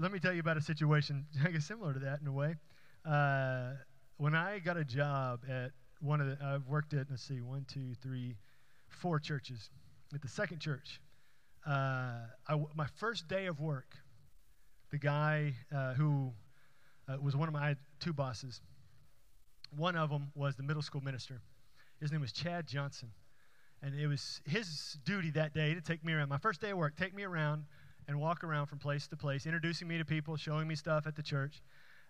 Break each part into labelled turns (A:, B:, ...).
A: let me tell you about a situation I guess similar to that in a way. Uh, when I got a job at one of the, I've worked at, let's see, one, two, three, four churches. At the second church, uh, I, my first day of work, the guy uh, who uh, was one of my two bosses, one of them was the middle school minister. His name was Chad Johnson. And it was his duty that day to take me around. My first day of work, take me around and walk around from place to place, introducing me to people, showing me stuff at the church.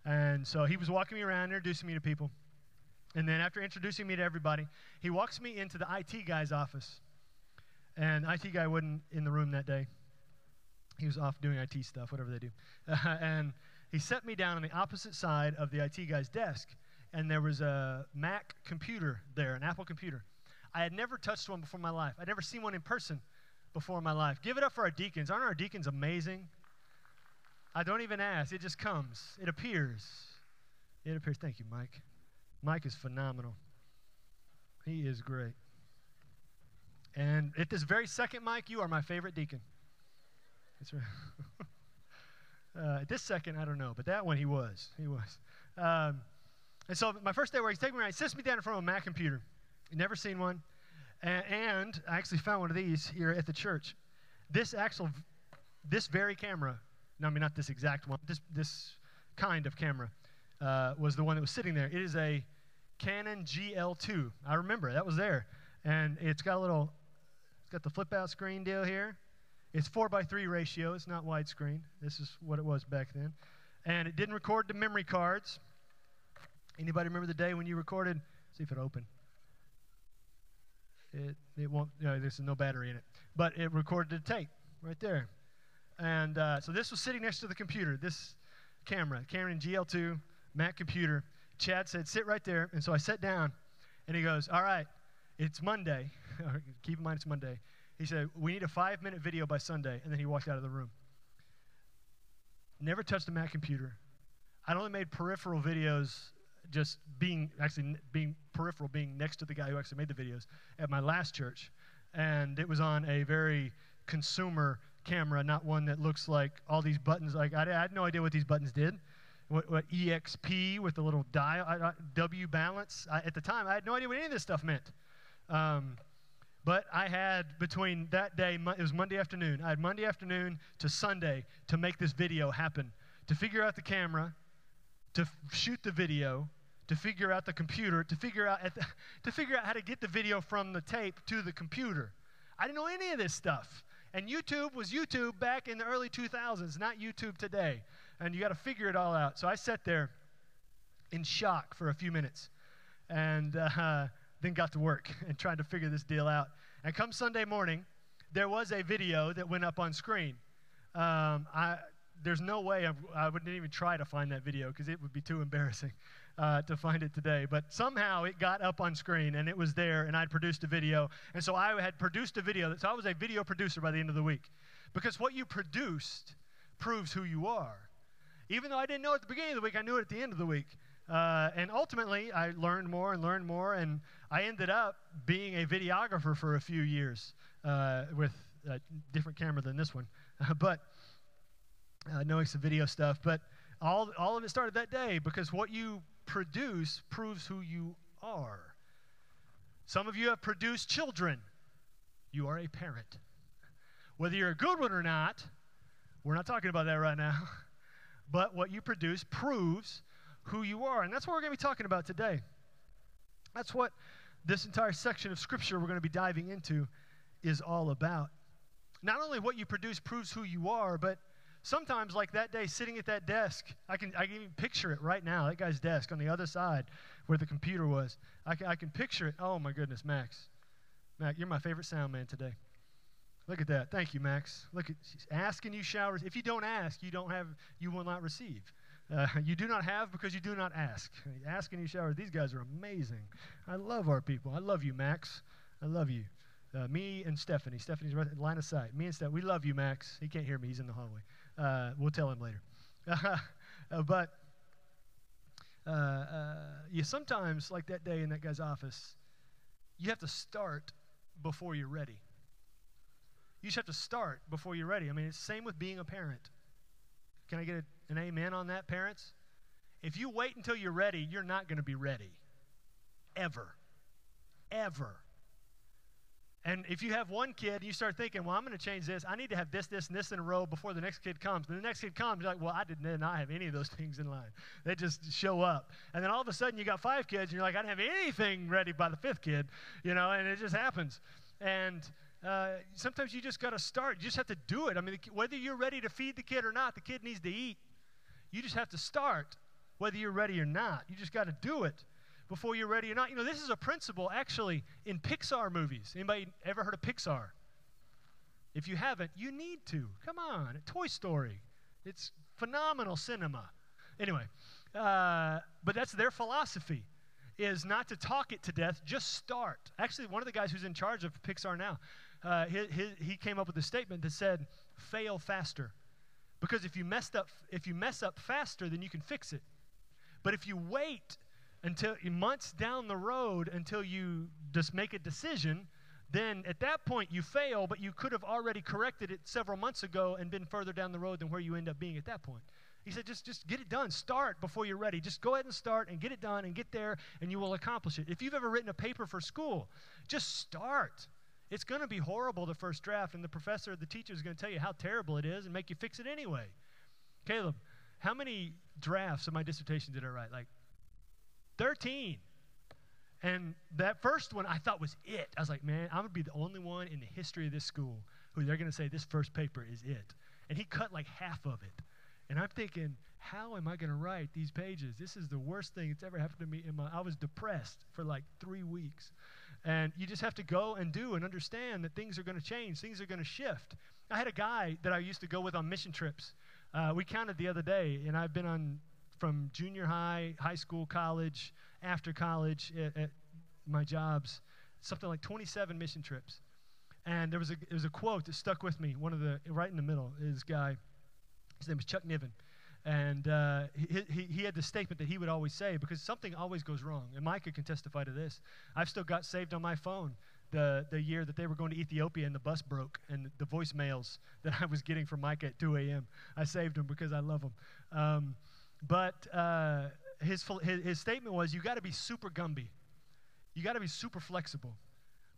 A: And so he was walking me around, introducing me to people. And then after introducing me to everybody, he walks me into the IT guy's office. And IT guy wasn't in the room that day. He was off doing IT stuff, whatever they do. Uh, and he set me down on the opposite side of the IT guy's desk. And there was a Mac computer there, an Apple computer. I had never touched one before in my life. I'd never seen one in person before my life. Give it up for our deacons. Aren't our deacons amazing? I don't even ask. It just comes. It appears. It appears. Thank you, Mike. Mike is phenomenal. He is great. And at this very second, Mike, you are my favorite deacon. That's right. uh, at this second, I don't know, but that one he was. He was. Um, and so my first day where he's taking me around, he sits me down in front of a Mac computer. Never seen one. And, I actually found one of these here at the church. This actual, this very camera, no, I mean not this exact one, this, this kind of camera, uh, was the one that was sitting there. It is a Canon GL2. I remember that was there, and it's got a little, it's got the flip out screen deal here. It's four by three ratio. It's not widescreen. This is what it was back then, and it didn't record to memory cards. Anybody remember the day when you recorded? See if it opened. It, it won't, you know, there's no battery in it. But it recorded a tape right there. And uh, so this was sitting next to the computer, this camera, Canon GL2, Mac computer. Chad said, sit right there. And so I sat down, and he goes, all right, it's Monday. Keep in mind it's Monday. He said, we need a five minute video by Sunday. And then he walked out of the room. Never touched a Mac computer. I'd only made peripheral videos just being actually being peripheral, being next to the guy who actually made the videos at my last church, and it was on a very consumer camera, not one that looks like all these buttons. Like I, I had no idea what these buttons did. What, what EXP with the little dial, I, I, W balance. at the time, I had no idea what any of this stuff meant. Um, but I had between that day, it was Monday afternoon, I had Monday afternoon to Sunday to make this video happen, to figure out the camera, to shoot the video, to figure out the computer, to figure out, the, to figure out how to get the video from the tape to the computer. I didn't know any of this stuff. And YouTube was YouTube back in the early 2000s, not YouTube today. And you got to figure it all out. So I sat there in shock for a few minutes and uh, then got to work and tried to figure this deal out. And come Sunday morning, there was a video that went up on screen. Um, I, there's no way I'm, I would not even try to find that video because it would be too embarrassing uh, to find it today. But somehow it got up on screen and it was there, and I'd produced a video. And so I had produced a video. So I was a video producer by the end of the week. Because what you produced proves who you are. Even though I didn't know at the beginning of the week, I knew it at the end of the week. Uh, and ultimately, I learned more and learned more, and I ended up being a videographer for a few years uh, with a different camera than this one, but uh, knowing some video stuff. But all, all of it started that day because what you produce proves who you are. Some of you have produced children. You are a parent. Whether you're a good one or not, we're not talking about that right now. But what you produce proves who you are. And that's what we're going to be talking about today. That's what this entire section of Scripture we're going to be diving into is all about. Not only what you produce proves who you are, but sometimes, like that day, sitting at that desk, I can, I can even picture it right now, that guy's desk on the other side where the computer was. I can, I can picture it. Oh, my goodness, Max. Max, you're my favorite sound man today. Look at that. Thank you, Max. Look at asking you showers. If you don't ask, you don't have, you will not receive. Uh, you do not have because you do not ask. Asking you showers. These guys are amazing. I love our people. I love you, Max. I love you. Uh, me and Stephanie. Stephanie's right line of sight. Me and Steph. We love you, Max. He can't hear me. He's in the hallway. Uh, we'll tell him later. But uh, uh, you sometimes, like that day in that guy's office, you have to start before you're ready. You just have to start before you're ready. I mean, it's the same with being a parent. Can I get a, an amen on that, parents? If you wait until you're ready, you're not going to be ready. Ever. Ever. And if you have one kid you start thinking, well, I'm going to change this, I need to have this, this, and this in a row before the next kid comes. And the next kid comes, you're like, well, I did not have any of those things in line. They just show up. And then all of a sudden you got five kids and you're like, I didn't have anything ready by the fifth kid, you know, and it just happens. And uh, sometimes you just got to start. You just have to do it. I mean, whether you're ready to feed the kid or not, the kid needs to eat. You just have to start, whether you're ready or not. You just got to do it before you're ready or not. You know, this is a principle actually in Pixar movies. Anybody ever heard of Pixar? If you haven't, you need to. Come on, Toy Story. It's phenomenal cinema. Anyway, uh, but that's their philosophy is not to talk it to death, just start. Actually, one of the guys who's in charge of Pixar now, uh, he, he, he came up with a statement that said, fail faster. Because if you messed up, if you mess up faster, then you can fix it. But if you wait until months down the road until you just make a decision, then at that point you fail, but you could have already corrected it several months ago and been further down the road than where you end up being at that point. He said, just, just get it done. Start before you're ready. Just go ahead and start and get it done and get there, and you will accomplish it. If you've ever written a paper for school, just start. It's going to be horrible the first draft, and the professor, the teacher is going to tell you how terrible it is and make you fix it anyway. Caleb, how many drafts of my dissertation did I write? Like 13. And that first one I thought was it. I was like, man, I'm going to be the only one in the history of this school who they're going to say this first paper is it. And he cut like half of it. And I'm thinking, how am I going to write these pages? This is the worst thing that's ever happened to me in my I was depressed for like 3 weeks. And you just have to go and do and understand that things are going to change, things are going to shift. I had a guy that I used to go with on mission trips. Uh, we counted the other day, and I've been on from junior high, high school, college, after college, at, at my jobs, something like 27 mission trips. And there was a, there was a quote that stuck with me. One of the, right in the middle, is guy, his name is Chuck Niven. And uh, he, he, he, had the statement that he would always say because something always goes wrong. And Micah can testify to this. I've still got saved on my phone the, the year that they were going to Ethiopia and the bus broke and the voicemails that I was getting from Micah at 2 a.m. I saved them because I love them. Um, but uh, his, his, his statement was you got to be super Gumby. You got to be super flexible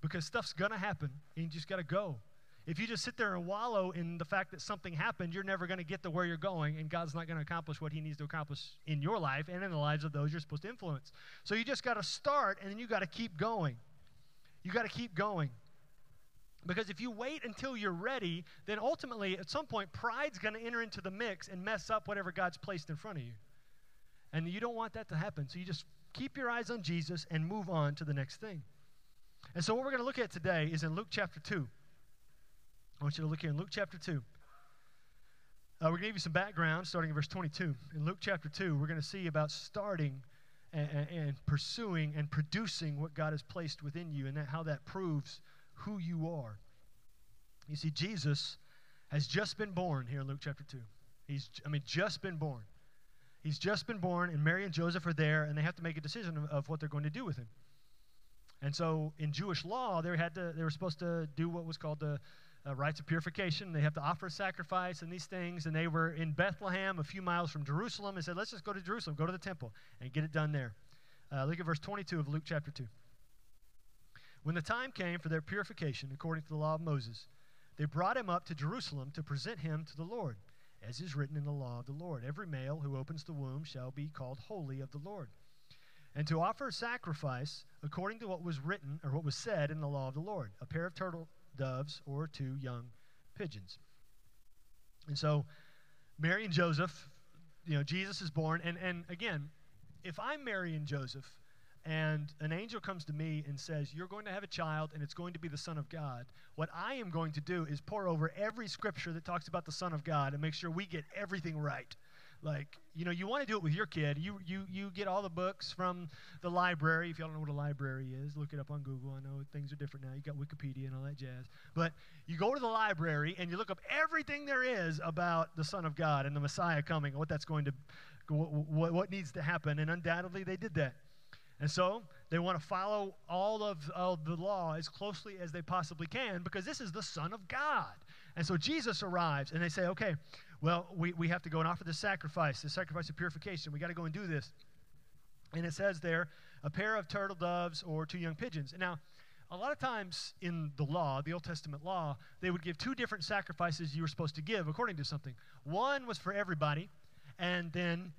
A: because stuff's going to happen and you just got to go. If you just sit there and wallow in the fact that something happened, you're never going to get to where you're going, and God's not going to accomplish what He needs to accomplish in your life and in the lives of those you're supposed to influence. So you just got to start, and then you got to keep going. You got to keep going. Because if you wait until you're ready, then ultimately, at some point, pride's going to enter into the mix and mess up whatever God's placed in front of you. And you don't want that to happen. So you just keep your eyes on Jesus and move on to the next thing. And so, what we're going to look at today is in Luke chapter 2. I want you to look here in Luke chapter 2. Uh, we're going to give you some background starting in verse 22. In Luke chapter 2, we're going to see about starting and, and, pursuing and producing what God has placed within you and that, how that proves who you are. You see, Jesus has just been born here in Luke chapter 2. He's, I mean, just been born. He's just been born, and Mary and Joseph are there, and they have to make a decision of, of what they're going to do with him. And so, in Jewish law, they had to they were supposed to do what was called the uh, rites of purification. They have to offer a sacrifice and these things. And they were in Bethlehem, a few miles from Jerusalem, and said, "Let's just go to Jerusalem, go to the temple, and get it done there." Uh, look at verse 22 of Luke chapter 2. When the time came for their purification, according to the law of Moses, they brought him up to Jerusalem to present him to the Lord, as is written in the law of the Lord. Every male who opens the womb shall be called holy of the Lord. And to offer a sacrifice according to what was written, or what was said in the law of the Lord, a pair of turtle doves or two young pigeons. And so, Mary and Joseph, you know, Jesus is born. And, and again, if I'm Mary and Joseph, and an angel comes to me and says, You're going to have a child and it's going to be the Son of God, what I am going to do is pore over every scripture that talks about the Son of God and make sure we get everything right. Like, you know, you want to do it with your kid. You, you, you get all the books from the library. If y'all don't know what a library is, look it up on Google. I know things are different now. You got Wikipedia and all that jazz. But you go to the library and you look up everything there is about the Son of God and the Messiah coming and what that's going to, what, what needs to happen. And undoubtedly they did that. And so they want to follow all of, of the law as closely as they possibly can because this is the Son of God. And so Jesus arrives and they say, okay, well, we, we have to go and offer the sacrifice, the sacrifice of purification. We got to go and do this. And it says there, a pair of turtle doves or two young pigeons. And Now, a lot of times in the law, the Old Testament law, they would give two different sacrifices you were supposed to give according to something. One was for everybody, and then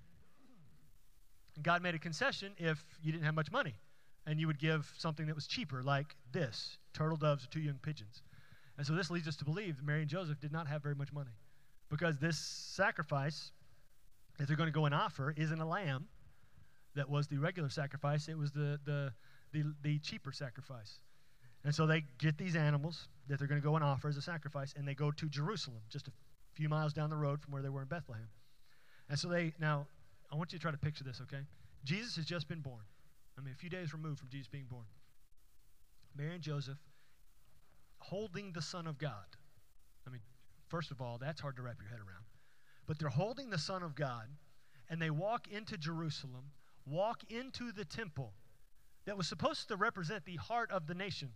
A: God made a concession if you didn't have much money, and you would give something that was cheaper, like this turtle doves or two young pigeons. And so this leads us to believe that Mary and Joseph did not have very much money because this sacrifice that they're going to go and offer isn't a lamb that was the regular sacrifice, it was the, the, the, the cheaper sacrifice. And so they get these animals that they're going to go and offer as a sacrifice, and they go to Jerusalem, just a few miles down the road from where they were in Bethlehem. And so they, now, I want you to try to picture this, okay? Jesus has just been born. I mean, a few days removed from Jesus being born. Mary and Joseph holding the Son of God. I mean, first of all, that's hard to wrap your head around. But they're holding the Son of God, and they walk into Jerusalem, walk into the temple that was supposed to represent the heart of the nation.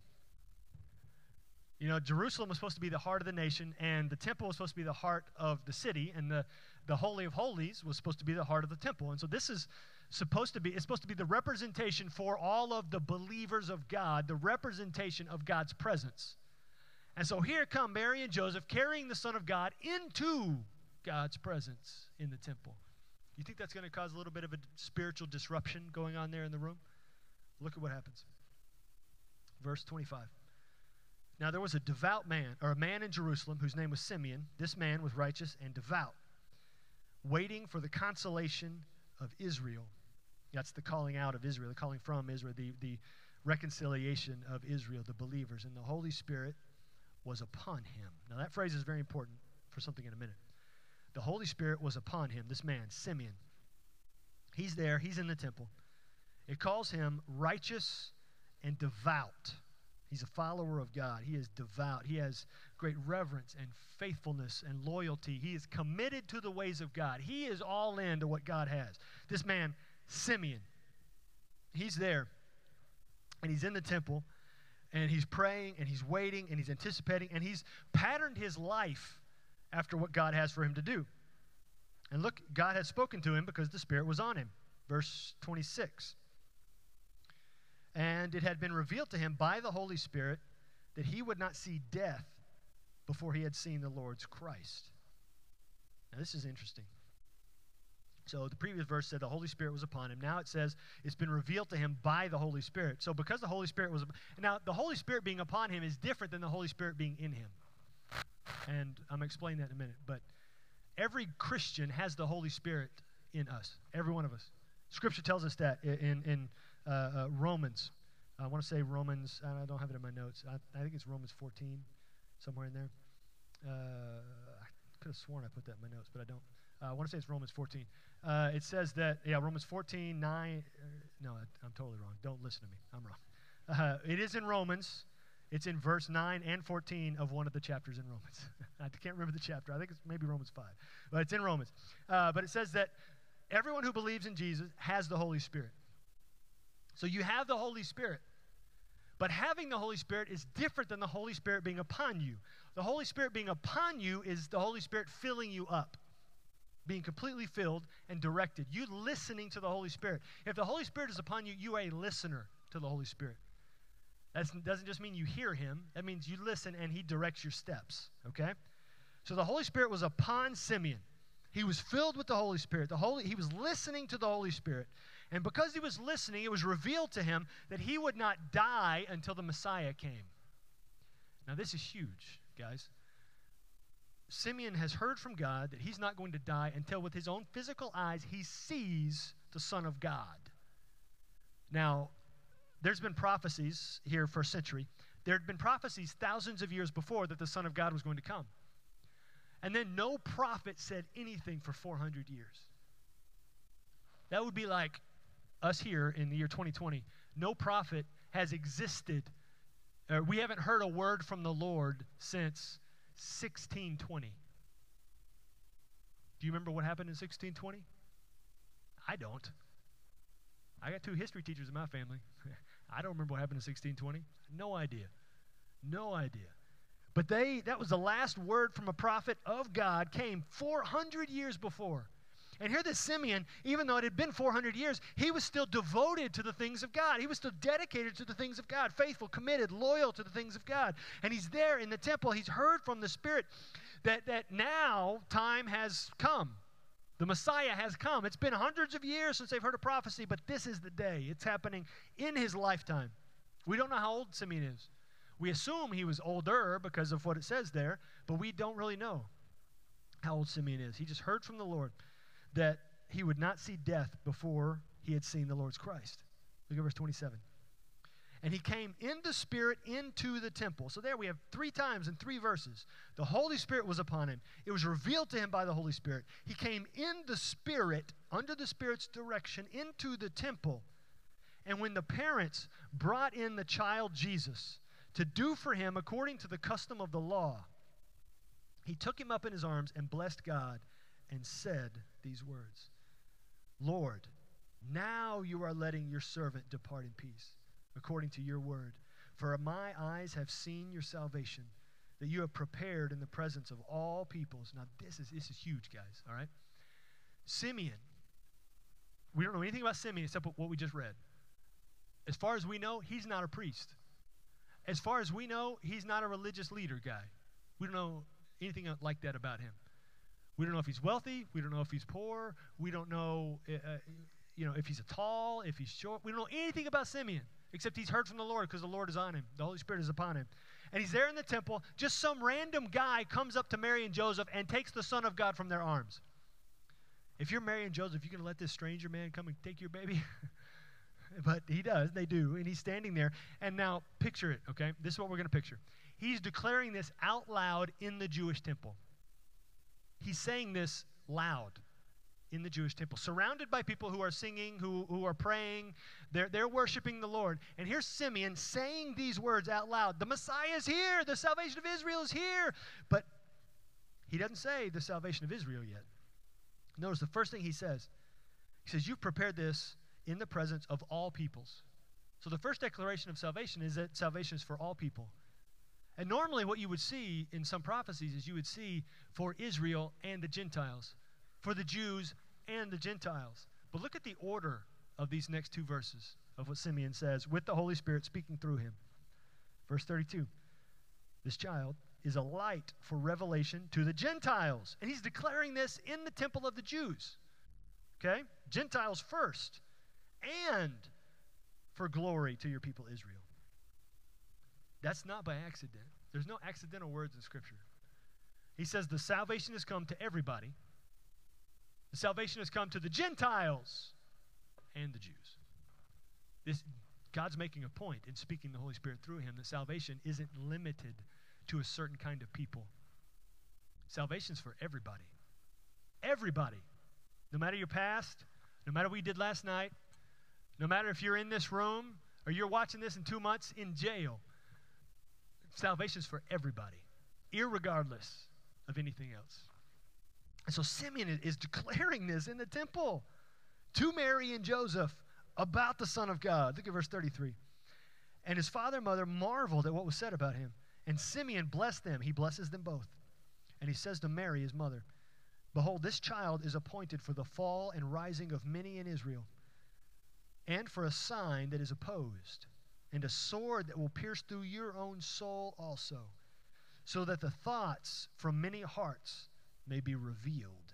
A: You know, Jerusalem was supposed to be the heart of the nation, and the temple was supposed to be the heart of the city, and the, the Holy of Holies was supposed to be the heart of the temple. And so this is supposed to be, it's supposed to be the representation for all of the believers of God, the representation of God's presence. And so here come Mary and Joseph carrying the Son of God into God's presence in the temple. You think that's going to cause a little bit of a spiritual disruption going on there in the room? Look at what happens. Verse 25. Now there was a devout man, or a man in Jerusalem, whose name was Simeon. This man was righteous and devout, waiting for the consolation of Israel. That's the calling out of Israel, the calling from Israel, the, the reconciliation of Israel, the believers. And the Holy Spirit was upon him. Now that phrase is very important for something in a minute. The Holy Spirit was upon him, this man, Simeon. He's there, he's in the temple. It calls him righteous and devout. He's a follower of God. He is devout. He has great reverence and faithfulness and loyalty. He is committed to the ways of God. He is all in to what God has. This man, Simeon, he's there and he's in the temple and he's praying and he's waiting and he's anticipating and he's patterned his life after what God has for him to do. And look, God had spoken to him because the Spirit was on him. Verse 26. And it had been revealed to him by the Holy Spirit that he would not see death before he had seen the Lord's Christ. Now, this is interesting. So, the previous verse said the Holy Spirit was upon him. Now it says it's been revealed to him by the Holy Spirit. So, because the Holy Spirit was. Now, the Holy Spirit being upon him is different than the Holy Spirit being in him. And I'm going to explain that in a minute. But every Christian has the Holy Spirit in us, every one of us. Scripture tells us that in, in uh, uh, Romans. I want to say Romans, I don't have it in my notes. I, I think it's Romans 14, somewhere in there. Uh, I could have sworn I put that in my notes, but I don't. Uh, I want to say it's Romans 14. Uh, it says that, yeah, Romans 14, 9. no, I, am totally wrong. Don't listen to me. I'm wrong. it is in Romans. It's in verse 9 and 14 of one of the chapters in Romans. I can't remember the chapter. I think it's maybe Romans 5. But it's in Romans. Uh, but it says that everyone who believes in Jesus has the Holy Spirit. So you have the Holy Spirit. But having the Holy Spirit is different than the Holy Spirit being upon you. The Holy Spirit being upon you is the Holy Spirit filling you up, being completely filled and directed. You listening to the Holy Spirit. If the Holy Spirit is upon you, you are a listener to the Holy Spirit. That doesn't just mean you hear him, that means you listen and he directs your steps, okay? So the Holy Spirit was upon Simeon. He was filled with the Holy Spirit. The Holy, he was listening to the Holy Spirit. And because he was listening, it was revealed to him that he would not die until the Messiah came. Now, this is huge, guys. Simeon has heard from God that he's not going to die until, with his own physical eyes, he sees the Son of God. Now, there's been prophecies here for a century. There had been prophecies thousands of years before that the Son of God was going to come. And then no prophet said anything for 400 years. That would be like us here in the year 2020, no prophet has existed. We haven't heard a word from the Lord since 1620. Do you remember what happened in 1620? I don't. I got two history teachers in my family. I don't remember what happened in 1620. No idea. No idea. But they that was the last word from a prophet of God came 400 years before. And here this Simeon, even though it had been 400 years, he was still devoted to the things of God. He was still dedicated to the things of God, faithful, committed, loyal to the things of God. And he's there in the temple. He's heard from the Spirit that, that now time has come. The Messiah has come. It's been hundreds of years since they've heard a prophecy, but this is the day. It's happening in his lifetime. We don't know how old Simeon is. We assume he was older because of what it says there, but we don't really know how old Simeon is. He just heard from the Lord that he would not see death before he had seen the Lord's Christ. Look at verse 27. And he came in the Spirit into the temple. So there we have three times in three verses. The Holy Spirit was upon him. It was revealed to him by the Holy Spirit. He came in the Spirit, under the Spirit's direction, into the temple. And when the parents brought in the child Jesus to do for him according to the custom of the law, he took him up in his arms and blessed God and said these words Lord, now you are letting your servant depart in peace, according to your word. For my eyes have seen your salvation, that you have prepared in the presence of all peoples. Now, this is, this is huge, guys, all right? Simeon, we don't know anything about Simeon except what we just read. As far as we know, he's not a priest. As far as we know, he's not a religious leader guy. We don't know anything like that about him. We don't know if he's wealthy. We don't know if he's poor. We don't know, uh, uh, you know, if he's tall, if he's short. We don't know anything about Simeon except he's heard from the Lord because the Lord is on him. The Holy Spirit is upon him. And he's there in the temple. Just some random guy comes up to Mary and Joseph and takes the Son of God from their arms. If you're Mary and Joseph, you're to let this stranger man come and take your baby? but he does. They do. And he's standing there. And now picture it, okay? This is what we're going to picture. He's declaring this out loud in the Jewish temple. He's saying this loud in the Jewish temple, surrounded by people who are singing, who, who are praying. They're, they're worshiping the Lord. And here's Simeon saying these words out loud The Messiah is here. The salvation of Israel is here. But he doesn't say the salvation of Israel yet. Notice the first thing he says He says, You've prepared this in the presence of all peoples. So the first declaration of salvation is that salvation is for all people. And normally, what you would see in some prophecies is you would see for Israel and the Gentiles, for the Jews and the Gentiles. But look at the order of these next two verses of what Simeon says with the Holy Spirit speaking through him. Verse 32 This child is a light for revelation to the Gentiles. And he's declaring this in the temple of the Jews. Okay? Gentiles first. And for glory to your people Israel. That's not by accident. There's no accidental words in Scripture. He says the salvation has come to everybody. The salvation has come to the Gentiles and the Jews. This, God's making a point in speaking the Holy Spirit through him that salvation isn't limited to a certain kind of people. Salvation's for everybody. Everybody. No matter your past, no matter what you did last night, no matter if you're in this room or you're watching this in two months in jail, Salvation is for everybody, irregardless of anything else. And so Simeon is declaring this in the temple to Mary and Joseph about the Son of God. Look at verse 33. And his father and mother marveled at what was said about him. And Simeon blessed them. He blesses them both. And he says to Mary, his mother, Behold, this child is appointed for the fall and rising of many in Israel, and for a sign that is opposed and a sword that will pierce through your own soul also, so that the thoughts from many hearts may be revealed.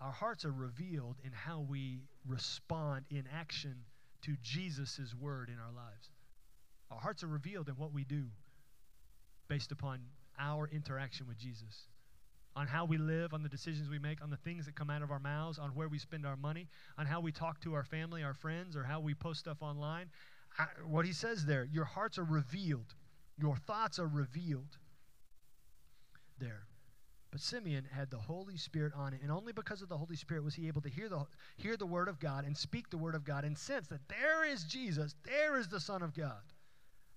A: Our hearts are revealed in how we respond in action to Jesus' word in our lives. Our hearts are revealed in what we do based upon our interaction with Jesus on how we live, on the decisions we make, on the things that come out of our mouths, on where we spend our money, on how we talk to our family, our friends, or how we post stuff online. I, what he says there, your hearts are revealed, your thoughts are revealed there. But Simeon had the Holy Spirit on it, and only because of the Holy Spirit was he able to hear the, hear the Word of God and speak the Word of God and sense that there is Jesus, there is the Son of God.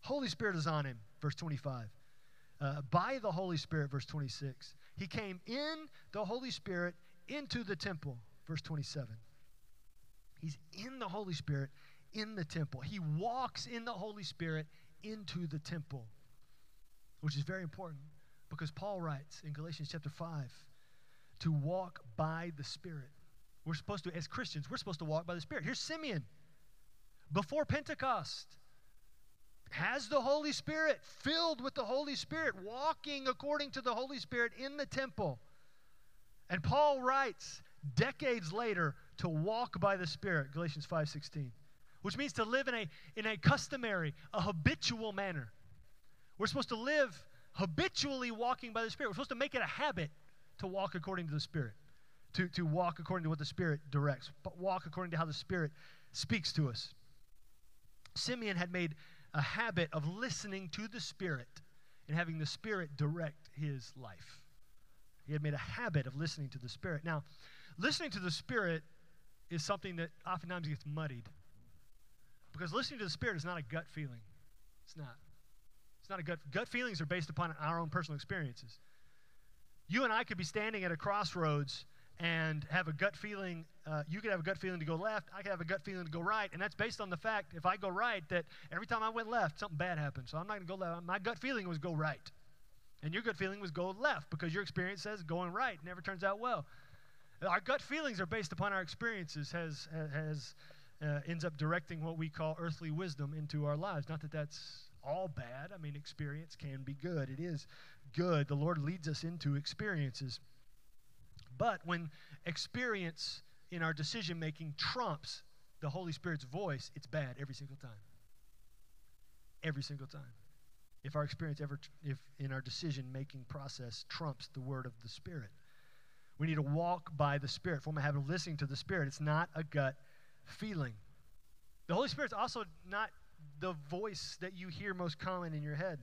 A: Holy Spirit is on him, verse 25. Uh, by the Holy Spirit, verse 26. He came in the Holy Spirit into the temple, verse 27. He's in the Holy Spirit in the temple. He walks in the Holy Spirit into the temple. which is very important because Paul writes in Galatians chapter 5 to walk by the Spirit. We're supposed to, as Christians, we're supposed to walk by the Spirit. Here's Simeon before Pentecost has the Holy Spirit, filled with the Holy Spirit, walking according to the Holy Spirit in the temple. And Paul writes decades later to walk by the Spirit, Galatians 5:16, which means to live in a in a customary, a habitual manner. We're supposed to live habitually walking by the Spirit. We're supposed to make it a habit to walk according to the Spirit, to, to walk according to what the Spirit directs, but walk according to how the Spirit speaks to us. Simeon had made a habit of listening to the Spirit and having the Spirit direct his life. He had made a habit of listening to the Spirit. Now, listening to the Spirit is something that oftentimes gets muddied. Because listening to the Spirit is not a gut feeling. It's not. It's not a gut. Gut feelings are based upon our own personal experiences. You and I could be standing at a crossroads and have a gut feeling. Uh, you could have a gut feeling to go left. I could have a gut feeling to go right. And that's based on the fact, if I go right, that every time I went left, something bad happened. So I'm not going to go left. My gut feeling was go right. And your gut feeling was go left because your experience says going right never turns out well. Our gut feelings are based upon our experiences, has, has uh, ends up directing what we call earthly wisdom into our lives. Not that that's all bad. I mean, experience can be good. It is good. The Lord leads us into experiences. But when experience in our decision making trumps the Holy Spirit's voice, it's bad every single time. Every single time. If our experience ever, if in our decision making process trumps the word of the Spirit, we need to walk by the Spirit, form a habit of listening to the Spirit. It's not a gut feeling. The Holy Spirit's also not the voice that you hear most common in your head.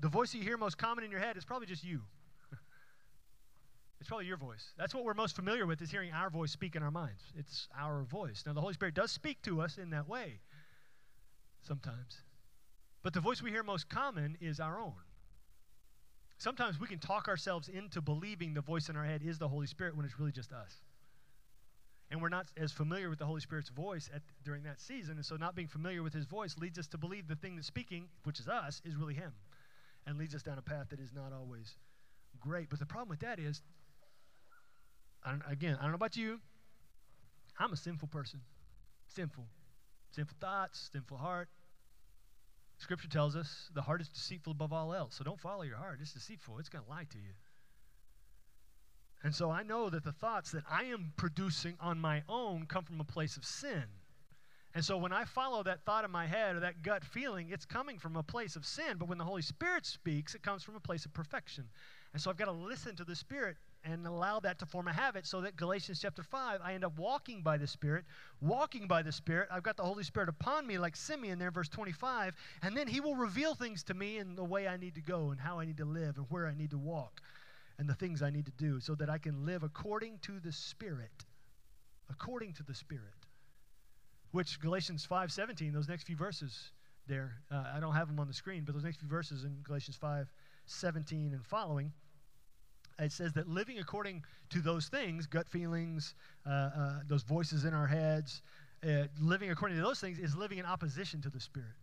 A: The voice you hear most common in your head is probably just you. Probably your voice. That's what we're most familiar with is hearing our voice speak in our minds. It's our voice. Now the Holy Spirit does speak to us in that way sometimes. But the voice we hear most common is our own. Sometimes we can talk ourselves into believing the voice in our head is the Holy Spirit when it's really just us. And we're not as familiar with the Holy Spirit's voice at, during that season. And so, not being familiar with his voice leads us to believe the thing that's speaking, which is us, is really him. And leads us down a path that is not always great. But the problem with that is I again, I don't know about you. I'm a sinful person. Sinful. Sinful thoughts, sinful heart. Scripture tells us the heart is deceitful above all else. So don't follow your heart. It's deceitful. It's going to lie to you. And so I know that the thoughts that I am producing on my own come from a place of sin. And so when I follow that thought in my head or that gut feeling, it's coming from a place of sin. But when the Holy Spirit speaks, it comes from a place of perfection. And so I've got to listen to the Spirit and allow that to form a habit so that Galatians chapter 5, I end up walking by the Spirit. Walking by the Spirit, I've got the Holy Spirit upon me, like Simeon there, verse 25, and then He will reveal things to me in the way I need to go and how I need to live and where I need to walk and the things I need to do so that I can live according to the Spirit. According to the Spirit. Which Galatians 5 17, those next few verses there, uh, I don't have them on the screen, but those next few verses in Galatians 5 17 and following it says that living according to those things, gut feelings, uh, uh, those voices in our heads, uh, living according to those things is living in opposition to the Spirit.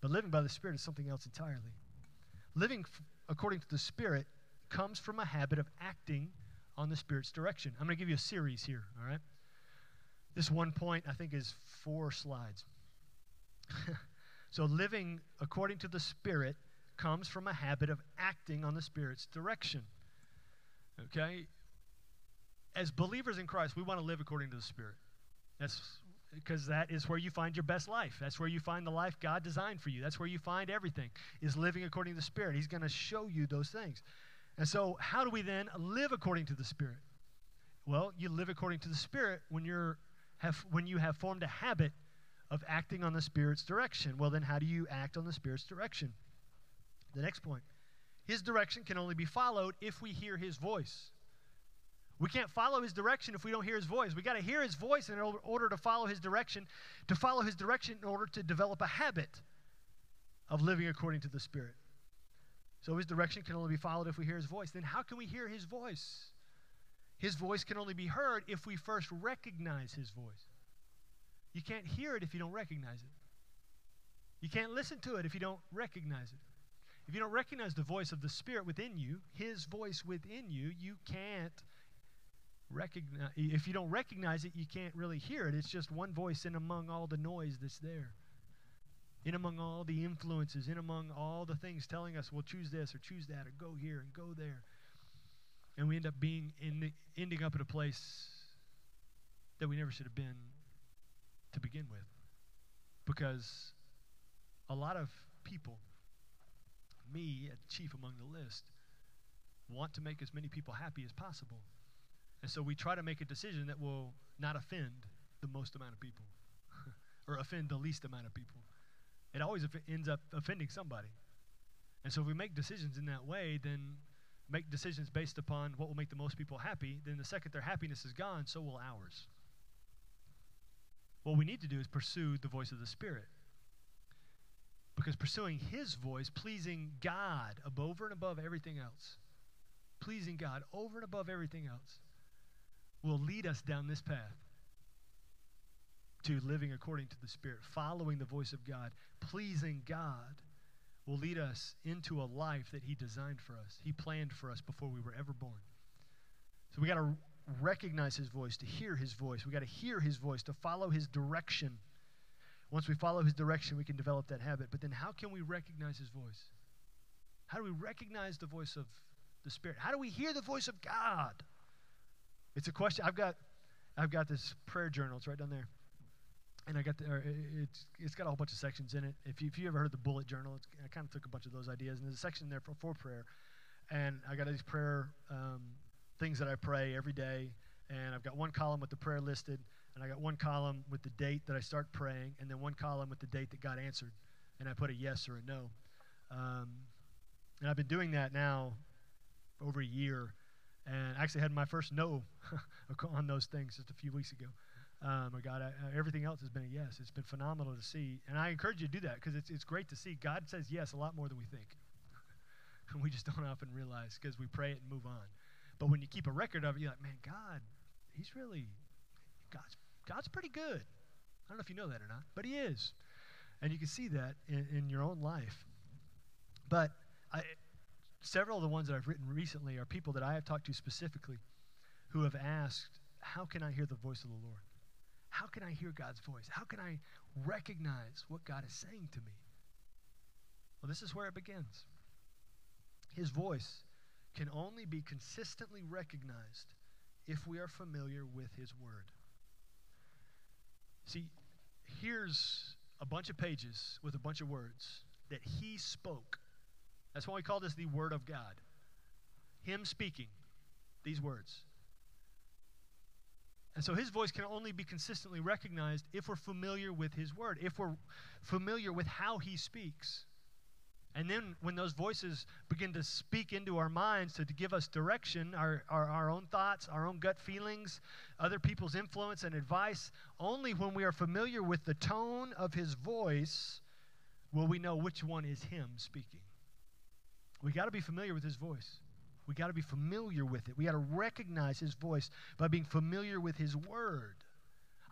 A: But living by the Spirit is something else entirely. Living f- according to the Spirit comes from a habit of acting on the Spirit's direction. I'm going to give you a series here, all right? This one point, I think, is four slides. so, living according to the Spirit comes from a habit of acting on the Spirit's direction. Okay? As believers in Christ, we want to live according to the Spirit. That's because that is where you find your best life. That's where you find the life God designed for you. That's where you find everything, is living according to the Spirit. He's going to show you those things. And so, how do we then live according to the Spirit? Well, you live according to the Spirit when, you're, have, when you have formed a habit of acting on the Spirit's direction. Well, then, how do you act on the Spirit's direction? The next point His direction can only be followed if we hear His voice. We can't follow His direction if we don't hear His voice. We got to hear His voice in order to follow His direction, to follow His direction in order to develop a habit of living according to the Spirit. So His direction can only be followed if we hear His voice. Then how can we hear His voice? His voice can only be heard if we first recognize His voice. You can't hear it if you don't recognize it. You can't listen to it if you don't recognize it. If you don't recognize the voice of the Spirit within you, His voice within you, you can't recognize. If you don't recognize it, you can't really hear it. It's just one voice in among all the noise that's there, in among all the influences, in among all the things telling us, well, choose this or choose that or go here and go there. And we end up being in, ending up at a place that we never should have been to begin with. Because a lot of people me, chief among the list, want to make as many people happy as possible. And so we try to make a decision that will not offend the most amount of people or offend the least amount of people. It always ends up offending somebody. And so if we make decisions in that way, then make decisions based upon what will make the most people happy, then the second their happiness is gone, so will ours. What we need to do is pursue the voice of the Spirit. Because pursuing His voice, pleasing God over and above everything else, pleasing God over and above everything else, will lead us down this path to living according to the Spirit, following the voice of God, pleasing God will lead us into a life that He designed for us. He planned for us before we were ever born. So we got to recognize His voice, to hear His voice. We got to hear His voice, to follow His direction. Once we follow his direction, we can develop that habit. But then how can we recognize his voice? How do we recognize the voice of the Spirit? How do we hear the voice of God? It's a question. I've got, I've got this prayer journal. It's right down there. And I got the, it's, it's got a whole bunch of sections in it. If you, if you ever heard the bullet journal, I kind of took a bunch of those ideas. And there's a section there for, for prayer. And I got these prayer um, things that I pray every day. And I've got one column with the prayer listed and I got one column with the date that I start praying, and then one column with the date that God answered, and I put a yes or a no. Um, and I've been doing that now over a year, and I actually had my first no on those things just a few weeks ago. Um, God, I, uh, everything else has been a yes. It's been phenomenal to see, and I encourage you to do that because it's it's great to see. God says yes a lot more than we think, and we just don't often realize because we pray it and move on. But when you keep a record of it, you're like, man, God, He's really God's God's pretty good. I don't know if you know that or not, but He is. And you can see that in, in your own life. But I, several of the ones that I've written recently are people that I have talked to specifically who have asked, How can I hear the voice of the Lord? How can I hear God's voice? How can I recognize what God is saying to me? Well, this is where it begins. His voice can only be consistently recognized if we are familiar with His Word. See, here's a bunch of pages with a bunch of words that he spoke. That's why we call this the Word of God. Him speaking these words. And so his voice can only be consistently recognized if we're familiar with his word, if we're familiar with how he speaks. And then when those voices begin to speak into our minds to, to give us direction, our, our, our own thoughts, our own gut feelings, other people's influence and advice, only when we are familiar with the tone of his voice will we know which one is him speaking. We got to be familiar with his voice. We got to be familiar with it. We got to recognize his voice by being familiar with his word.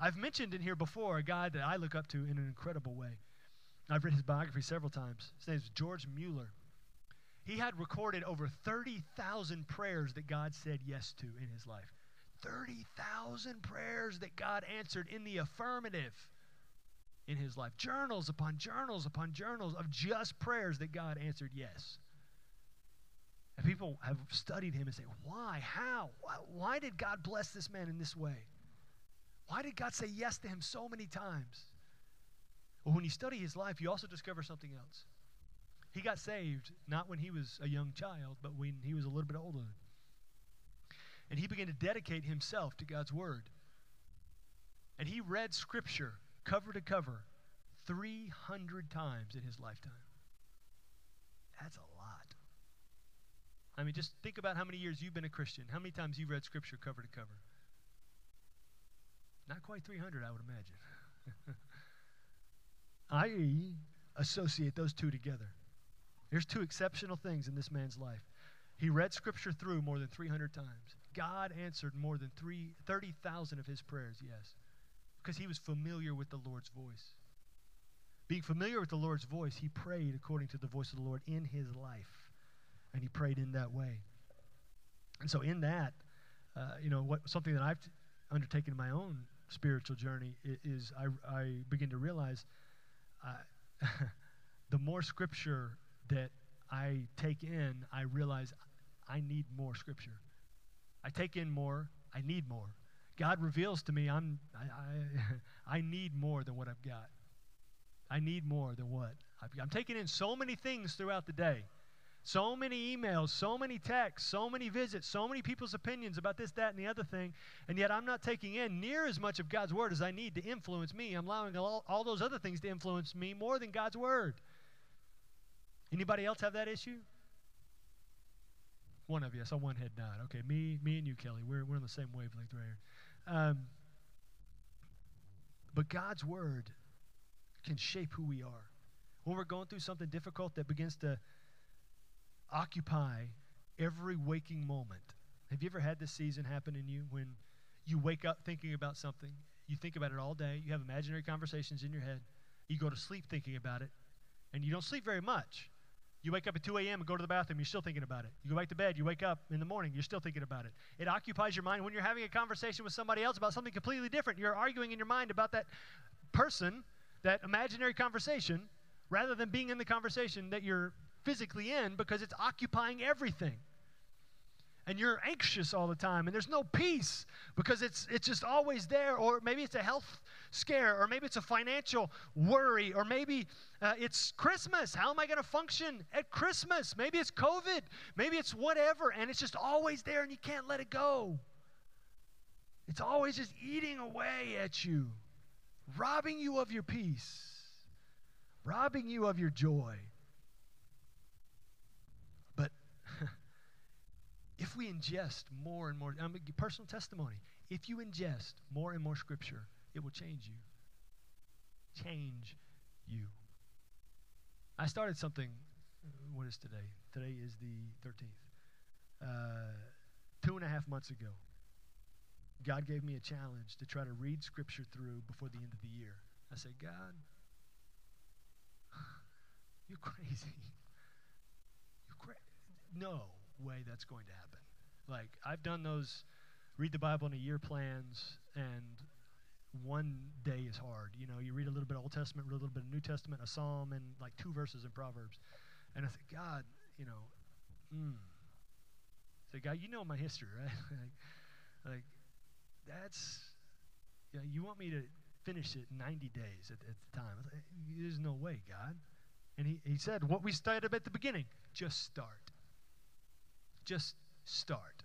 A: I've mentioned in here before a guy that I look up to in an incredible way. I've read his biography several times. His name is George Mueller. He had recorded over 30,000 prayers that God said yes to in his life. 30,000 prayers that God answered in the affirmative in his life. Journals upon journals upon journals of just prayers that God answered yes. And people have studied him and say, why? How? Why, why did God bless this man in this way? Why did God say yes to him so many times? Well, when you study his life, you also discover something else. He got saved not when he was a young child, but when he was a little bit older. And he began to dedicate himself to God's Word. And he read Scripture cover to cover 300 times in his lifetime. That's a lot. I mean, just think about how many years you've been a Christian. How many times you've read Scripture cover to cover? Not quite 300, I would imagine. I associate those two together. There's two exceptional things in this man's life. He read Scripture through more than 300 times. God answered more than 30,000 of his prayers, yes, because he was familiar with the Lord's voice. being familiar with the Lord's voice, he prayed according to the voice of the Lord in his life. And he prayed in that way. And so, in that, uh, you know, what something that I've t- undertaken in my own spiritual journey is, I, I begin to realize the more scripture that I take in, I realize I need more scripture. I take in more, I need more. God reveals to me I'm I, I, I need more than what I've got. I need more than what I've got. I'm taking in so many things throughout the day. So many emails, so many texts, so many visits, so many people's opinions about this, that, and the other thing, and yet I'm not taking in near as much of God's Word as I need to influence me. I'm allowing all, all those other things to influence me more than God's Word. Anybody else have that issue? One of you. I saw one head nod. Okay, me, me and you, Kelly. We're, we're on the same wavelength right here. Um, but God's Word can shape who we are. When we're going through something difficult that begins to occupy every waking moment. Have you ever had this season happen in you when you wake up thinking about something? You think about it all day. You have imaginary conversations in your head. You go to sleep thinking about it, and you don't sleep very much. You wake up at 2 a.m. and go to the bathroom, you're still thinking about it. You go back to bed, you wake up in the morning, you're still thinking about it. It occupies your mind when you're having a conversation with somebody else about something completely different. You're arguing in your mind about that person, that imaginary conversation, rather than being in the conversation that you're physically in because it's occupying everything. And you're anxious all the time, and there's no peace because it's, it's just always there. Or maybe it's a health scare, or maybe it's a financial worry, or maybe uh, it's Christmas. How am I going to function at Christmas? Maybe it's COVID, maybe it's whatever, and it's just always there, and you can't let it go. It's always just eating away at you, robbing you of your peace, robbing you of your joy. If we ingest more and more, I personal testimony, if you ingest more and more scripture, it will change you. Change you. I started something, what is today? Today is the 13th. Uh, two and a half months ago, God gave me a challenge to try to read scripture through before the end of the year. I said, God, you're crazy. You're crazy. No way that's going to happen. Like, I've done those read the Bible in a year plans, and one day is hard. You know, you read a little bit of Old Testament, read a little bit of New Testament, a psalm, and like two verses in Proverbs. And I said, God, you know, mm. I said, God, you know my history, right? like, like, that's, you, know, you want me to finish it in 90 days at, at the time. Like, There's no way, God. And he, he said, what we started at the beginning, just start. Just start.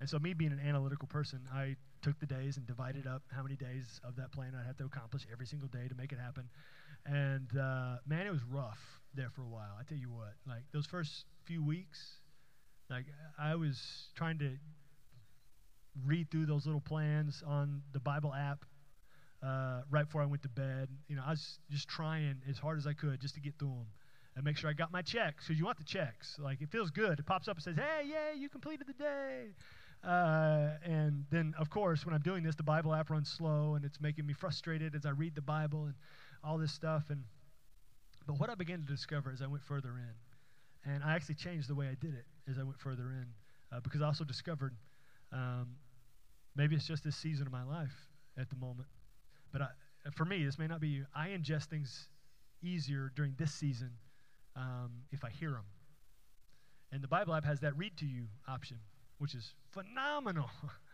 A: And so, me being an analytical person, I took the days and divided up how many days of that plan I'd have to accomplish every single day to make it happen. And uh, man, it was rough there for a while. I tell you what, like those first few weeks, like I was trying to read through those little plans on the Bible app uh, right before I went to bed. You know, I was just trying as hard as I could just to get through them make sure I got my checks because you want the checks. Like it feels good. It pops up and says, "Hey, yeah, you completed the day." Uh, and then, of course, when I'm doing this, the Bible app runs slow, and it's making me frustrated as I read the Bible and all this stuff. And but what I began to discover as I went further in, and I actually changed the way I did it as I went further in, uh, because I also discovered um, maybe it's just this season of my life at the moment, but I, for me, this may not be you. I ingest things easier during this season um, if I hear them. And the Bible app has that read to you option, which is phenomenal.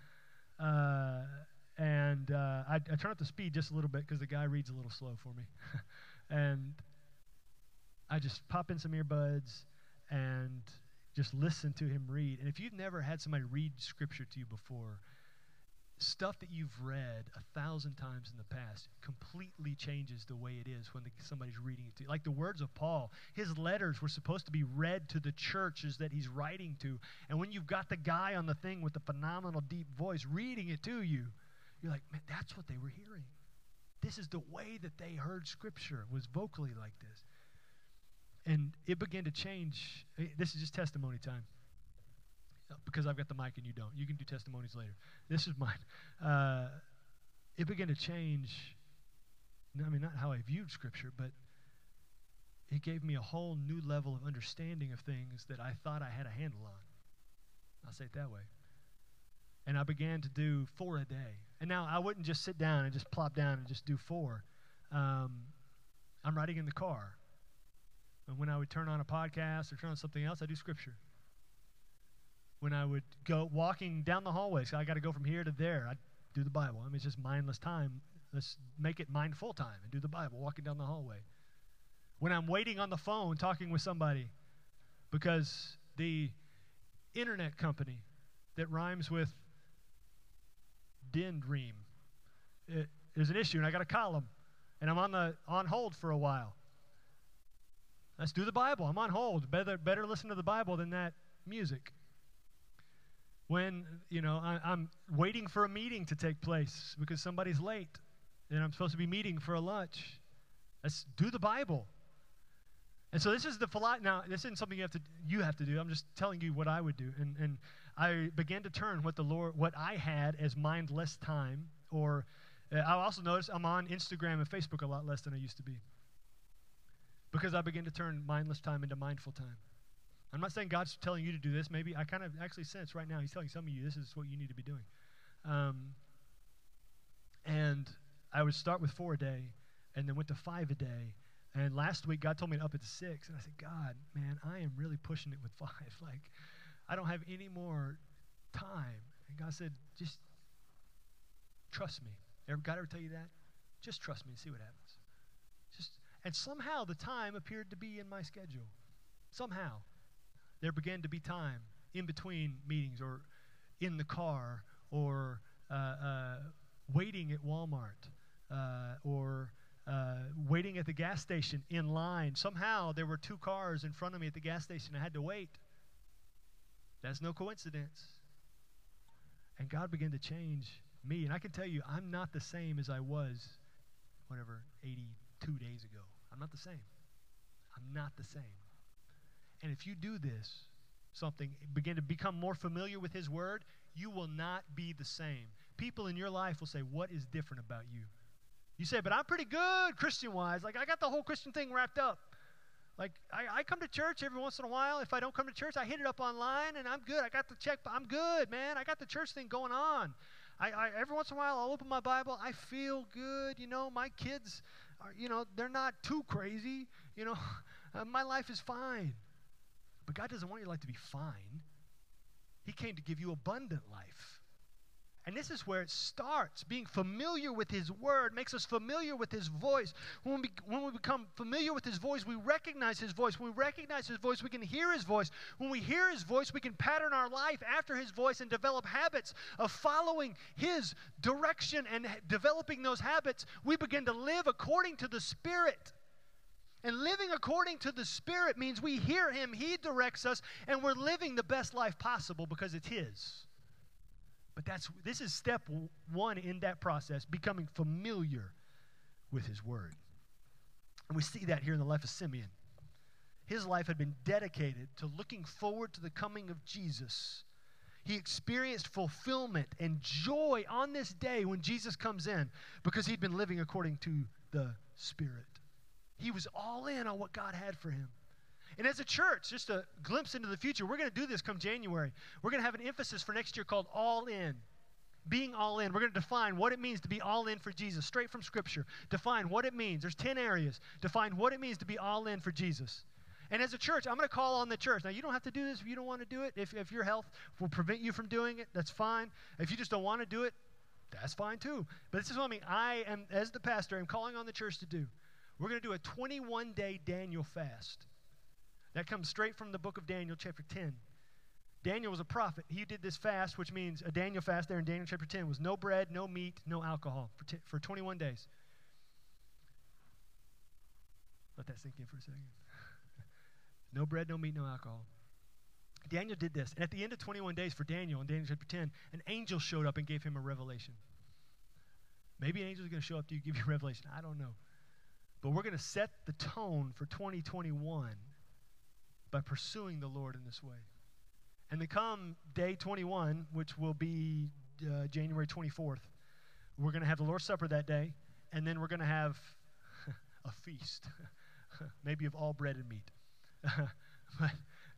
A: uh, and uh, I, I, turn up the speed just a little bit because the guy reads a little slow for me. and I just pop in some earbuds and just listen to him read. And if you've never had somebody read scripture to you before, stuff that you've read a thousand times in the past completely changes the way it is when the, somebody's reading it to you. Like the words of Paul, his letters were supposed to be read to the churches that he's writing to. And when you've got the guy on the thing with the phenomenal deep voice reading it to you, you're like, man, that's what they were hearing. This is the way that they heard Scripture, was vocally like this. And it began to change. This is just testimony time because I've got the mic and you don't. You can do testimonies later. This is mine. Uh, it began to change. I mean, not how I viewed Scripture, but it gave me a whole new level of understanding of things that I thought I had a handle on. I'll say it that way. And I began to do four a day. And now I wouldn't just sit down and just plop down and just do four. Um, I'm writing in the car. And when I would turn on a podcast or turn on something else, I do scripture. When I would go walking down the hallway, so I got to go from here to there, I do the Bible. I mean, it's just mindless time. Let's make it mindful time and do the Bible, walking down the hallway. When I'm waiting on the phone talking with somebody because the internet company that rhymes with Dendream, it, there's an issue and I got call them and I'm on the on hold for a while. Let's do the Bible. I'm on hold. Better better listen to the Bible than that music. When you know I, I'm waiting for a meeting to take place because somebody's late, and I'm supposed to be meeting for a lunch. Let's do the Bible. And so this is the philosophy. Now, this isn't something you have to you have to do. I'm just telling you what I would do. And and I began to turn what the Lord, what I had as mindless time, or uh, I also noticed I'm on Instagram and Facebook a lot less than I used to be. Because I began to turn mindless time into mindful time. I'm not saying God's telling you to do this. Maybe I kind of actually sense right now He's telling some of you this is what you need to be doing. Um, and I would start with four a day, and then went to five a day. And last week, God told me to up it to six, and I said, God, man, I am really pushing it with five. Like, I don't have any more time. And God said, just trust me. Ever, God ever tell you that? Just trust me and see what happens. Just and somehow the time appeared to be in my schedule. Somehow there began to be time in between meetings or in the car or uh, uh, waiting at Walmart uh, or uh, waiting at the gas station in line. Somehow there were two cars in front of me at the gas station. I had to wait. That's no coincidence. And God began to change me. And I can tell you, I'm not the same as I was, whatever, 82 days ago. I'm not the same. I'm not the same. And if you do this, something, begin to become more familiar with His Word, you will not be the same. People in your life will say, What is different about you? You say, But I'm pretty good Christian wise. Like, I got the whole Christian thing wrapped up. Like, I, I come to church every once in a while. If I don't come to church, I hit it up online and I'm good. I got the check, I'm good, man. I got the church thing going on. I, I, every once in a while, I'll open my Bible. I feel good. You know, my kids, are, you know, they're not too crazy. You know, uh, my life is fine. But God doesn't want your life to be fine. He came to give you abundant life. And this is where it starts. Being familiar with His Word makes us familiar with His voice. When we, when we become familiar with His voice, we recognize His voice. When we recognize His voice, we can hear His voice. When we hear His voice, we can pattern our life after His voice and develop habits of following His direction and developing those habits. We begin to live according to the Spirit. And living according to the Spirit means we hear Him, He directs us, and we're living the best life possible because it's His. But that's this is step one in that process, becoming familiar with his word. And we see that here in the life of Simeon. His life had been dedicated to looking forward to the coming of Jesus. He experienced fulfillment and joy on this day when Jesus comes in because he'd been living according to the Spirit. He was all in on what God had for him. And as a church, just a glimpse into the future, we're going to do this come January. We're going to have an emphasis for next year called All In. Being all in. We're going to define what it means to be all in for Jesus, straight from Scripture. Define what it means. There's 10 areas. Define what it means to be all in for Jesus. And as a church, I'm going to call on the church. Now, you don't have to do this if you don't want to do it. If, if your health will prevent you from doing it, that's fine. If you just don't want to do it, that's fine too. But this is what I mean. I am, as the pastor, I'm calling on the church to do. We're going to do a 21 day Daniel fast. That comes straight from the book of Daniel, chapter 10. Daniel was a prophet. He did this fast, which means a Daniel fast there in Daniel chapter 10 was no bread, no meat, no alcohol for, t- for 21 days. Let that sink in for a second. no bread, no meat, no alcohol. Daniel did this. And at the end of 21 days for Daniel in Daniel chapter 10, an angel showed up and gave him a revelation. Maybe an angel is going to show up to you give you a revelation. I don't know. But we're going to set the tone for 2021 by pursuing the Lord in this way. And then come day 21, which will be uh, January 24th, we're going to have the Lord's Supper that day, and then we're going to have a feast. maybe of all bread and meat. but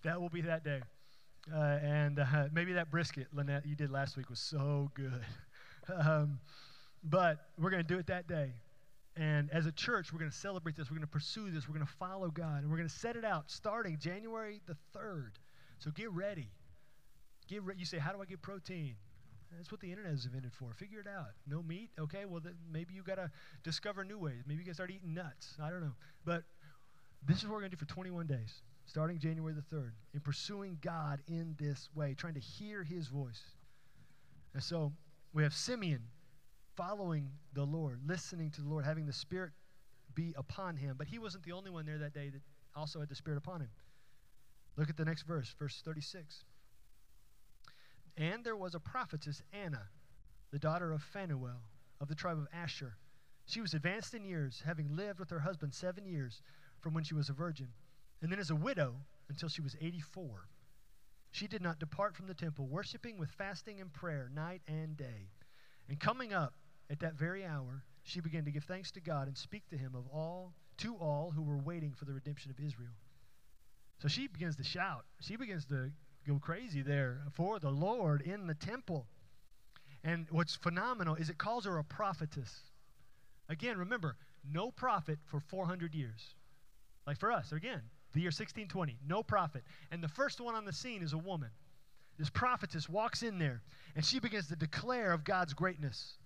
A: that will be that day. Uh, and uh, maybe that brisket, Lynette, you did last week was so good. um, but we're going to do it that day. And as a church, we're going to celebrate this. We're going to pursue this. We're going to follow God. And we're going to set it out starting January the 3rd. So get ready. Get re- you say, How do I get protein? That's what the internet is invented for. Figure it out. No meat? Okay, well, then maybe you got to discover new ways. Maybe you to start eating nuts. I don't know. But this is what we're going to do for 21 days, starting January the 3rd, in pursuing God in this way, trying to hear his voice. And so we have Simeon following the Lord, listening to the Lord, having the Spirit be upon him. But he wasn't the only one there that day that also had the Spirit upon him. Look at the next verse, verse 36. And there was a prophetess, Anna, the daughter of Phanuel, of the tribe of Asher. She was advanced in years, having lived with her husband seven years from when she was a virgin, and then as a widow until she was 84. She did not depart from the temple, worshiping with fasting and prayer night and day. And coming up at that very hour, she began to give thanks to God and speak to him of all to all who were waiting for the redemption of Israel. So she begins to shout. She begins to go crazy there for the Lord in the temple. And what's phenomenal is it calls her a prophetess. Again, remember, no prophet for 400 years. Like for us, again, the year 1620, no prophet. And the first one on the scene is a woman. This prophetess walks in there and she begins to declare of God's greatness.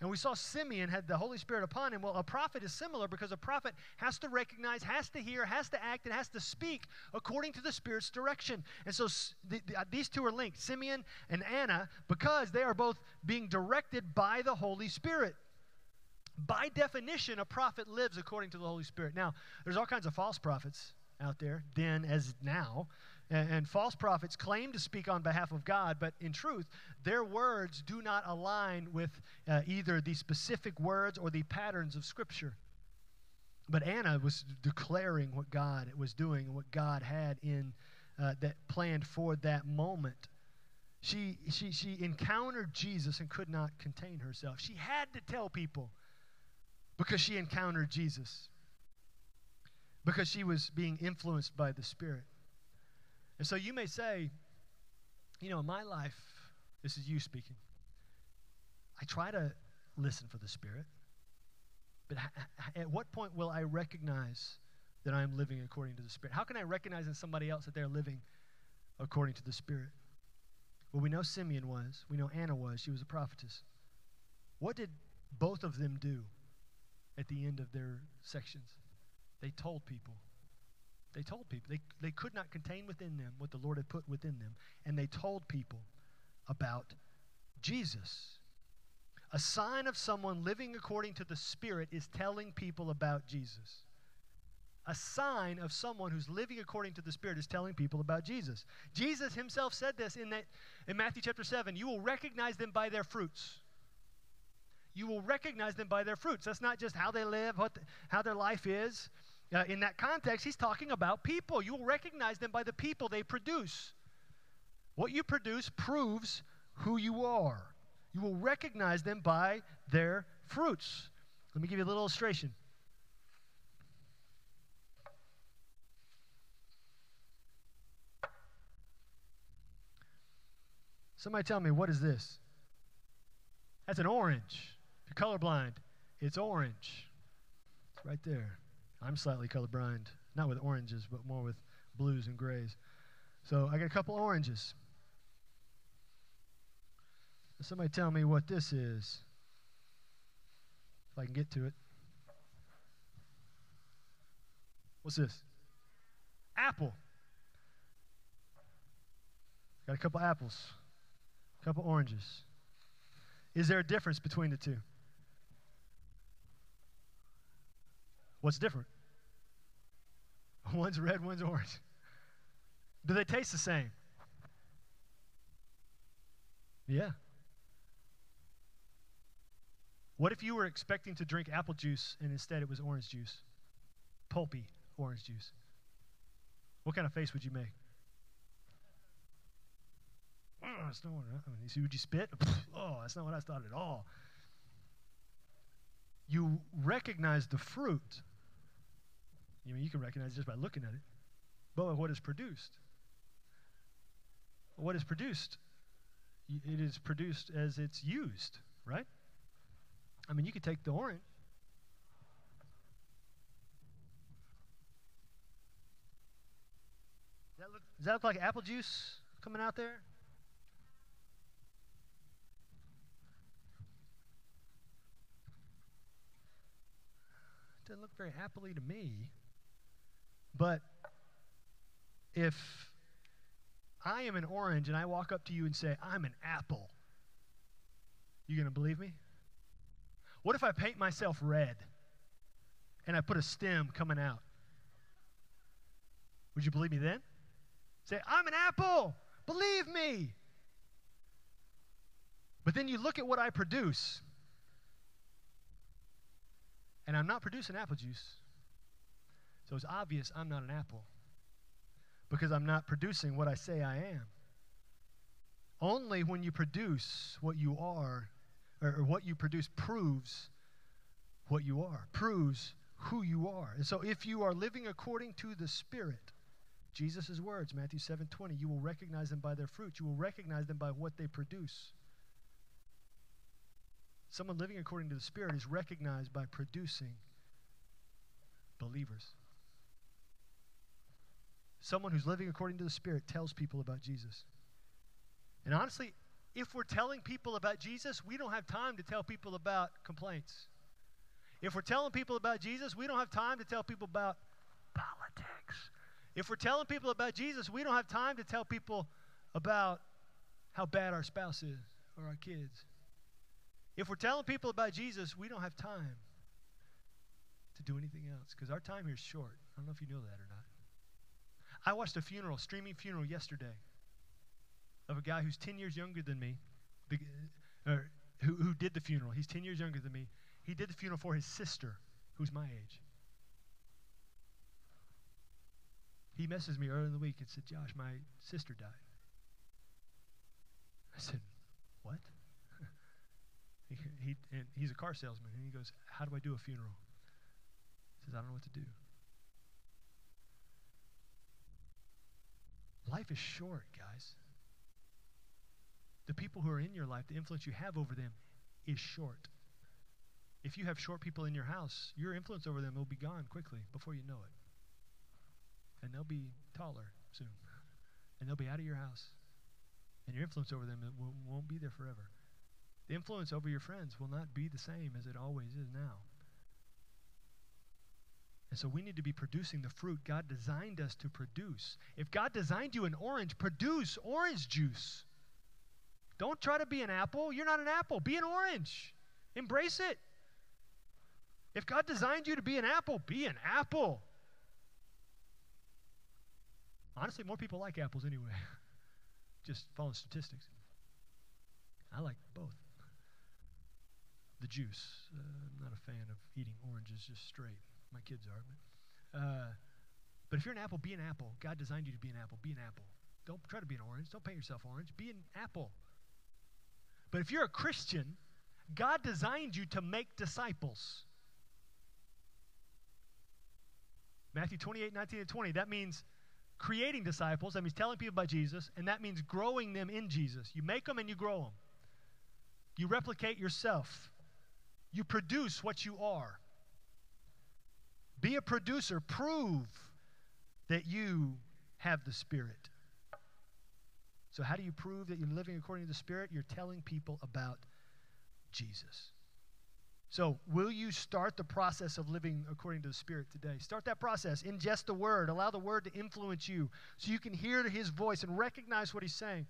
A: And we saw Simeon had the Holy Spirit upon him. Well, a prophet is similar because a prophet has to recognize, has to hear, has to act, and has to speak according to the Spirit's direction. And so the, the, uh, these two are linked, Simeon and Anna, because they are both being directed by the Holy Spirit. By definition, a prophet lives according to the Holy Spirit. Now, there's all kinds of false prophets out there, then as now. And, and, false prophets claim to speak on behalf of God, but in truth, their words do not align with uh, either the specific words or the patterns of Scripture. But Anna was declaring what God was doing and what God had in uh, that planned for that moment. She, she, she encountered Jesus and could not contain herself. She had to tell people because she encountered Jesus, because she was being influenced by the Spirit. And so you may say, you know, in my life, this is you speaking. I try to listen for the Spirit, but at what point will I recognize that I'm living according to the Spirit? How can I recognize in somebody else that they're living according to the Spirit? Well, we know Simeon was, we know Anna was, she was a prophetess. What did both of them do at the end of their sections? They told people they told people. They, they could not contain within them what the Lord had put within them. And they told people about Jesus. A sign of someone living according to the Spirit is telling people about Jesus. A sign of someone who's living according to the Spirit is telling people about Jesus. Jesus himself said this in, that, in Matthew chapter 7 You will recognize them by their fruits. You will recognize them by their fruits. That's not just how they live, what the, how their life is. Uh, in that context, he's talking about people. You will recognize them by the people they produce. What you produce proves who you are. You will recognize them by their fruits. Let me give you a little illustration. Somebody tell me, what is this? That's an orange. If you're colorblind, it's orange. It's right there. I'm slightly colorblind, not with oranges, but more with blues and grays. So I got a couple oranges. Somebody tell me what this is, if I can get to it. What's this? Apple. Got a couple apples, a couple oranges. Is there a difference between the two? What's different? One's red, one's orange. Do they taste the same? Yeah. What if you were expecting to drink apple juice and instead it was orange juice? Pulpy orange juice. What kind of face would you make? Oh, that's not what I oh, mean, see, would you spit? Oh, that's not what I thought at all. You recognize the fruit You mean you can recognize it just by looking at it. But what is produced? What is produced? It is produced as it's used, right? I mean, you could take the orange. Does that look, does that look like apple juice coming out there? Doesn't look very happily to me. But if I am an orange and I walk up to you and say, I'm an apple, you going to believe me? What if I paint myself red and I put a stem coming out? Would you believe me then? Say, I'm an apple. Believe me. But then you look at what I produce, and I'm not producing apple juice. So it's obvious I'm not an apple because I'm not producing what I say I am. Only when you produce what you are, or, or what you produce, proves what you are, proves who you are. And so if you are living according to the Spirit, Jesus' words, Matthew 7 20, you will recognize them by their fruit. You will recognize them by what they produce. Someone living according to the Spirit is recognized by producing believers. Someone who's living according to the Spirit tells people about Jesus. And honestly, if we're telling people about Jesus, we don't have time to tell people about complaints. If we're telling people about Jesus, we don't have time to tell people about politics. If we're telling people about Jesus, we don't have time to tell people about how bad our spouse is or our kids. If we're telling people about Jesus, we don't have time to do anything else because our time here is short. I don't know if you know that or not. I watched a funeral, streaming funeral yesterday of a guy who's 10 years younger than me, or uh, er, who, who did the funeral. He's 10 years younger than me. He did the funeral for his sister, who's my age. He messaged me earlier in the week and said, Josh, my sister died. I said, What? he, he, he's a car salesman, and he goes, How do I do a funeral? He says, I don't know what to do. Life is short, guys. The people who are in your life, the influence you have over them is short. If you have short people in your house, your influence over them will be gone quickly before you know it and they'll be taller soon, and they'll be out of your house, and your influence over them won't be there forever. The influence over your friends will not be the same as it always is now. And so we need to be producing the fruit God designed us to produce. If God designed you an orange, produce orange juice. Don't try to be an apple. You're not an apple. Be an orange. Embrace it. If God designed you to be an apple, be an apple. Honestly, more people like apples anyway. Just following statistics. I like both. The juice. Uh, I'm not a fan of eating oranges just straight. My kids are. But, uh, but if you're an apple, be an apple. God designed you to be an apple. Be an apple. Don't try to be an orange. Don't paint yourself orange. Be an apple. But if you're a Christian, God designed you to make disciples. Matthew 28, 19, and 20. That means creating disciples, that means telling people about Jesus, and that means growing them in Jesus. You make them and you grow them. You replicate yourself. You produce what you are. Be a producer. Prove that you have the Spirit. So, how do you prove that you're living according to the Spirit? You're telling people about Jesus. So, will you start the process of living according to the Spirit today? Start that process. Ingest the Word. Allow the Word to influence you so you can hear His voice and recognize what He's saying.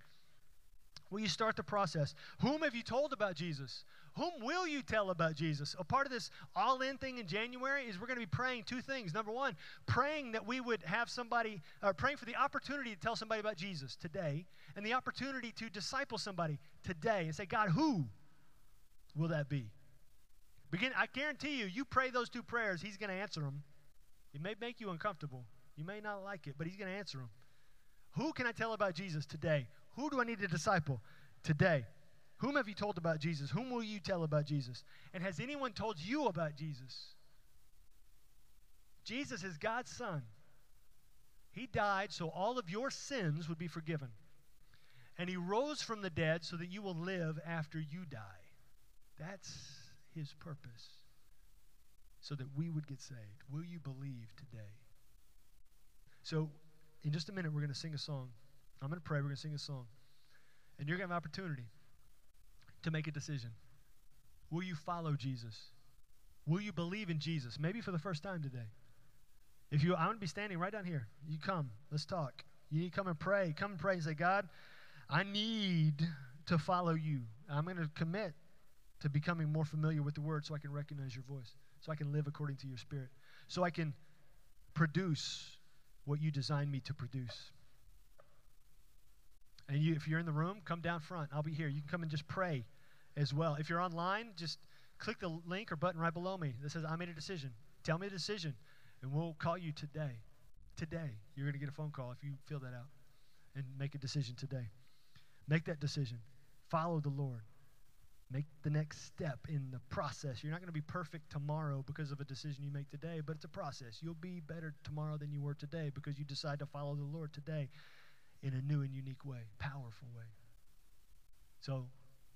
A: Will you start the process? Whom have you told about Jesus? Whom will you tell about Jesus? A part of this all in thing in January is we're going to be praying two things. Number one, praying that we would have somebody, uh, praying for the opportunity to tell somebody about Jesus today, and the opportunity to disciple somebody today and say, God, who will that be? Begin, I guarantee you, you pray those two prayers, he's going to answer them. It may make you uncomfortable. You may not like it, but he's going to answer them. Who can I tell about Jesus today? Who do I need to disciple today? Whom have you told about Jesus? Whom will you tell about Jesus? And has anyone told you about Jesus? Jesus is God's Son. He died so all of your sins would be forgiven. And He rose from the dead so that you will live after you die. That's His purpose. So that we would get saved. Will you believe today? So, in just a minute, we're going to sing a song. I'm going to pray. We're going to sing a song. And you're going to have an opportunity to make a decision. Will you follow Jesus? Will you believe in Jesus? Maybe for the first time today. If you, I'm going to be standing right down here. You come. Let's talk. You come and pray. Come and pray and say, God, I need to follow you. I'm going to commit to becoming more familiar with the word so I can recognize your voice, so I can live according to your spirit, so I can produce what you designed me to produce. And you, if you're in the room, come down front. I'll be here. You can come and just pray as well. If you're online, just click the link or button right below me that says, I made a decision. Tell me the decision, and we'll call you today. Today. You're going to get a phone call if you fill that out and make a decision today. Make that decision. Follow the Lord. Make the next step in the process. You're not going to be perfect tomorrow because of a decision you make today, but it's a process. You'll be better tomorrow than you were today because you decide to follow the Lord today in a new and unique way, powerful way. So